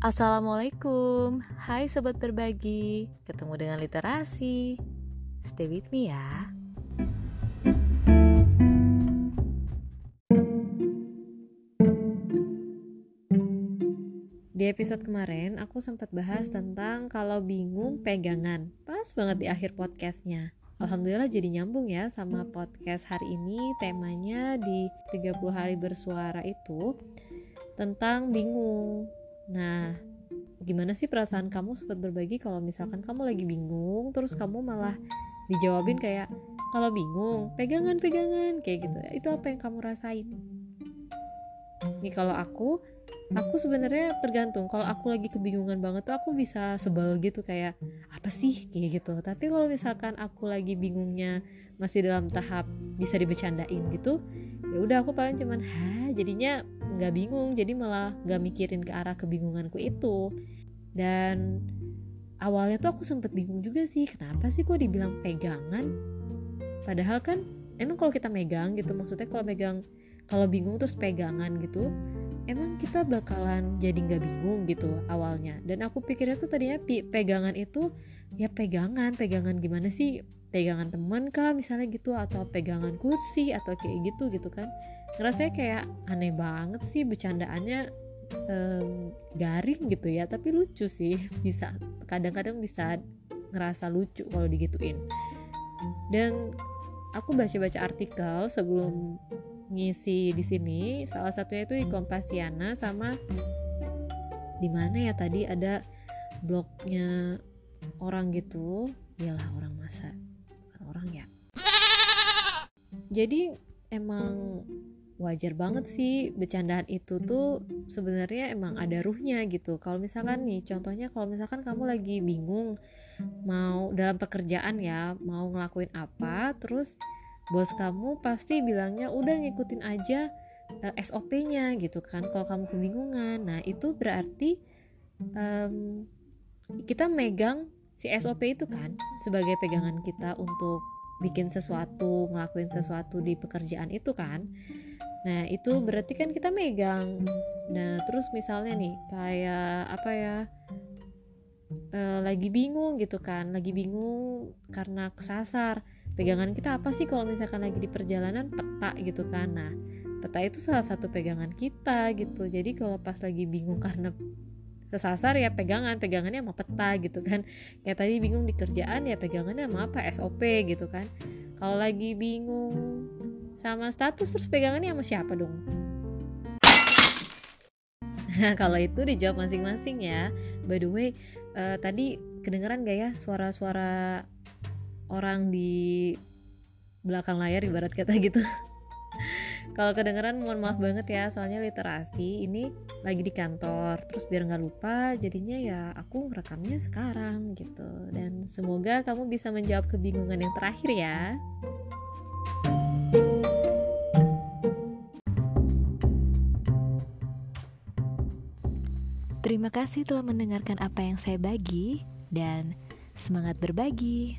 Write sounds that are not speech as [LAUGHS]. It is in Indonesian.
Assalamualaikum, hai sobat berbagi, ketemu dengan literasi. Stay with me ya. Di episode kemarin aku sempat bahas tentang kalau bingung pegangan. Pas banget di akhir podcastnya. Alhamdulillah jadi nyambung ya sama podcast hari ini temanya di 30 hari bersuara itu tentang bingung. Nah, gimana sih perasaan kamu sempat berbagi kalau misalkan kamu lagi bingung terus kamu malah dijawabin kayak kalau bingung pegangan pegangan kayak gitu. Itu apa yang kamu rasain? Nih kalau aku aku sebenarnya tergantung. Kalau aku lagi kebingungan banget tuh aku bisa sebel gitu kayak apa sih? kayak gitu. Tapi kalau misalkan aku lagi bingungnya masih dalam tahap bisa dibecandain gitu ya udah aku paling cuman ha jadinya nggak bingung jadi malah nggak mikirin ke arah kebingunganku itu. Dan awalnya tuh aku sempet bingung juga sih kenapa sih kok dibilang pegangan? Padahal kan emang kalau kita megang gitu maksudnya kalau megang kalau bingung terus pegangan gitu emang kita bakalan jadi nggak bingung gitu awalnya. Dan aku pikirnya tuh tadinya pegangan itu ya pegangan pegangan gimana sih? Pegangan teman kah misalnya gitu atau pegangan kursi atau kayak gitu gitu kan ngerasanya kayak aneh banget sih bercandaannya um, garing gitu ya tapi lucu sih. [LAUGHS] Bisa kadang-kadang bisa ngerasa lucu kalau digituin. Dan aku baca-baca artikel sebelum ngisi di sini salah satunya itu di Kompasiana sama di mana ya tadi ada blognya orang gitu. Iyalah orang masa bukan orang ya. Jadi emang wajar banget sih bercandaan itu tuh sebenarnya emang ada ruhnya gitu. Kalau misalkan nih contohnya kalau misalkan kamu lagi bingung mau dalam pekerjaan ya mau ngelakuin apa terus bos kamu pasti bilangnya udah ngikutin aja uh, eh, SOP-nya gitu kan. Kalau kamu kebingungan nah itu berarti um, kita megang si SOP itu kan sebagai pegangan kita untuk bikin sesuatu ngelakuin sesuatu di pekerjaan itu kan Nah, itu berarti kan kita megang. Nah, terus misalnya nih kayak apa ya? E, lagi bingung gitu kan, lagi bingung karena kesasar. Pegangan kita apa sih kalau misalkan lagi di perjalanan peta gitu kan. Nah, peta itu salah satu pegangan kita gitu. Jadi kalau pas lagi bingung karena kesasar ya pegangan pegangannya sama peta gitu kan kayak tadi bingung di kerjaan ya pegangannya sama apa SOP gitu kan kalau lagi bingung sama status terus pegangannya sama siapa dong Nah, [LAUGHS] kalau itu dijawab masing-masing ya. By the way, uh, tadi kedengeran gak ya suara-suara orang di belakang layar ibarat kata gitu. [LAUGHS] kalau kedengeran mohon maaf banget ya, soalnya literasi ini lagi di kantor. Terus biar nggak lupa, jadinya ya aku ngerekamnya sekarang gitu. Dan semoga kamu bisa menjawab kebingungan yang terakhir ya. Terima kasih telah mendengarkan apa yang saya bagi dan semangat berbagi.